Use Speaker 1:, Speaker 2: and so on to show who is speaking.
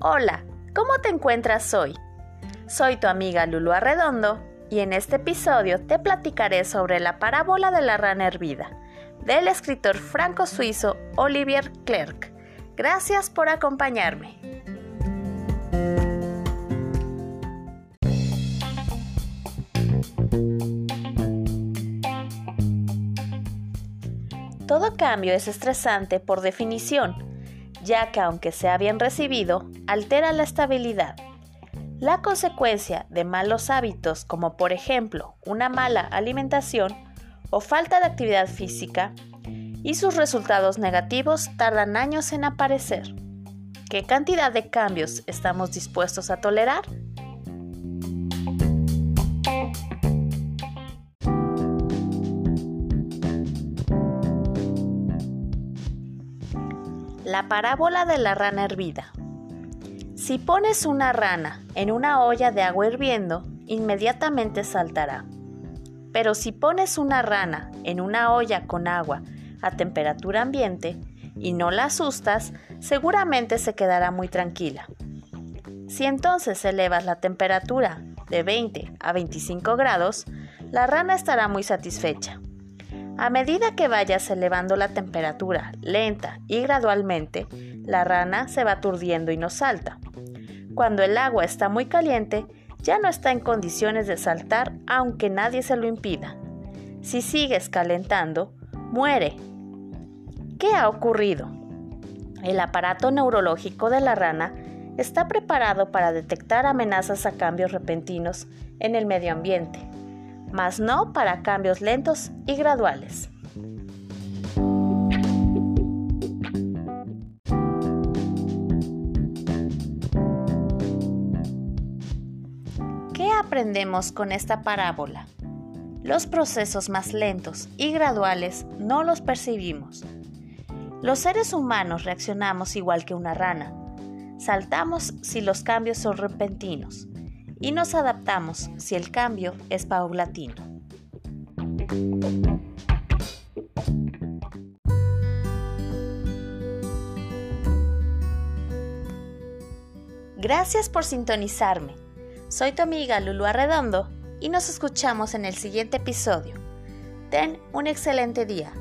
Speaker 1: Hola, ¿cómo te encuentras hoy? Soy tu amiga Lulu Arredondo y en este episodio te platicaré sobre la parábola de la rana hervida del escritor franco-suizo Olivier Clerc. Gracias por acompañarme. Todo cambio es estresante por definición, ya que aunque sea bien recibido, altera la estabilidad. La consecuencia de malos hábitos como por ejemplo una mala alimentación o falta de actividad física y sus resultados negativos tardan años en aparecer. ¿Qué cantidad de cambios estamos dispuestos a tolerar? La parábola de la rana hervida. Si pones una rana en una olla de agua hirviendo, inmediatamente saltará. Pero si pones una rana en una olla con agua a temperatura ambiente y no la asustas, seguramente se quedará muy tranquila. Si entonces elevas la temperatura de 20 a 25 grados, la rana estará muy satisfecha. A medida que vayas elevando la temperatura lenta y gradualmente, la rana se va aturdiendo y no salta. Cuando el agua está muy caliente, ya no está en condiciones de saltar aunque nadie se lo impida. Si sigues calentando, muere. ¿Qué ha ocurrido? El aparato neurológico de la rana está preparado para detectar amenazas a cambios repentinos en el medio ambiente mas no para cambios lentos y graduales. ¿Qué aprendemos con esta parábola? Los procesos más lentos y graduales no los percibimos. Los seres humanos reaccionamos igual que una rana. Saltamos si los cambios son repentinos y nos adaptamos si el cambio es paulatino. Gracias por sintonizarme. Soy tu amiga Lulu Arredondo y nos escuchamos en el siguiente episodio. Ten un excelente día.